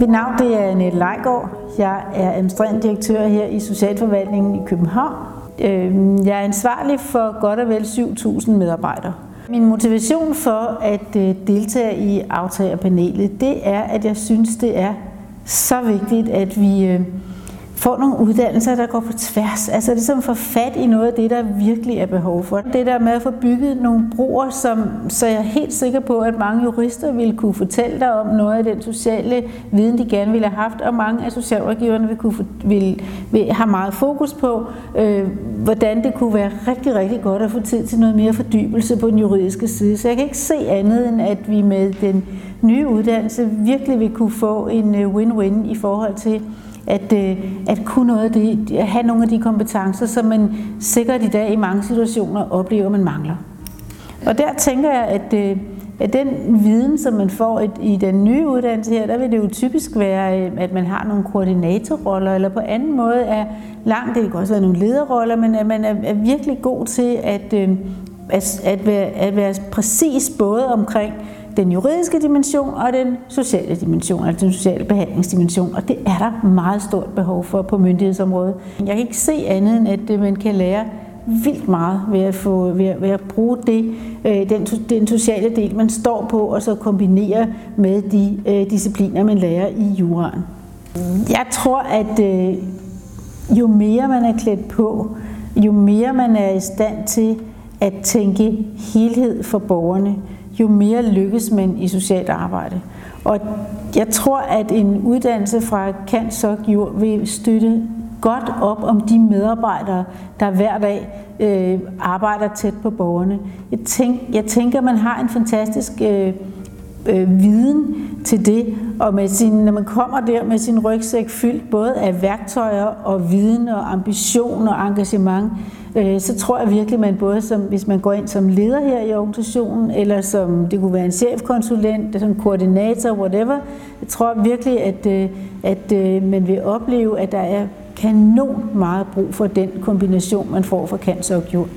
Mit navn det er Annette Leigård. Jeg er administrerende direktør her i Socialforvaltningen i København. Øhm, jeg er ansvarlig for godt og vel 7.000 medarbejdere. Min motivation for at øh, deltage i aftagerpanelet, det er, at jeg synes, det er så vigtigt, at vi øh, får nogle uddannelser, der går på tværs. Altså ligesom få fat i noget af det, der virkelig er behov for. Det der med at få bygget nogle broer, som, så jeg er helt sikker på, at mange jurister ville kunne fortælle dig om noget af den sociale viden, de gerne ville have haft, og mange af socialrådgiverne vil, kunne, vil, vil have meget fokus på, øh, hvordan det kunne være rigtig, rigtig godt at få tid til noget mere fordybelse på den juridiske side. Så jeg kan ikke se andet end, at vi med den nye uddannelse virkelig vil kunne få en øh, win-win i forhold til, at, øh, at kunne noget af det, at have nogle af de kompetencer, som man sikkert i dag i mange situationer oplever, man mangler. Og der tænker jeg, at, øh, at den viden, som man får i den nye uddannelse her, der vil det jo typisk være, øh, at man har nogle koordinatorroller, eller på anden måde er langt, det kan også være nogle lederroller, men at man er, virkelig god til at, øh, at, at, være, at være præcis både omkring den juridiske dimension og den sociale dimension, altså den sociale behandlingsdimension, og det er der meget stort behov for på myndighedsområdet. Jeg kan ikke se andet end, at øh, man kan lære vildt meget ved at, få, ved at, ved at bruge det, øh, den, den sociale del, man står på, og så kombinere med de øh, discipliner, man lærer i juraen. Jeg tror, at øh, jo mere man er klædt på, jo mere man er i stand til at tænke helhed for borgerne, jo mere lykkes man i socialt arbejde. Og jeg tror, at en uddannelse fra Kant Sok vil støtte godt op om de medarbejdere, der hver dag øh, arbejder tæt på borgerne. Jeg, tænk, jeg tænker, man har en fantastisk øh, øh, viden til det, og med sin, når man kommer der med sin rygsæk fyldt både af værktøjer og viden og ambition og engagement, øh, så tror jeg virkelig, man både som, hvis man går ind som leder her i organisationen, eller som det kunne være en chefkonsulent, som koordinator, whatever, jeg tror virkelig, at, øh, at øh, man vil opleve, at der er kanon meget brug for den kombination, man får fra cancer og gjort.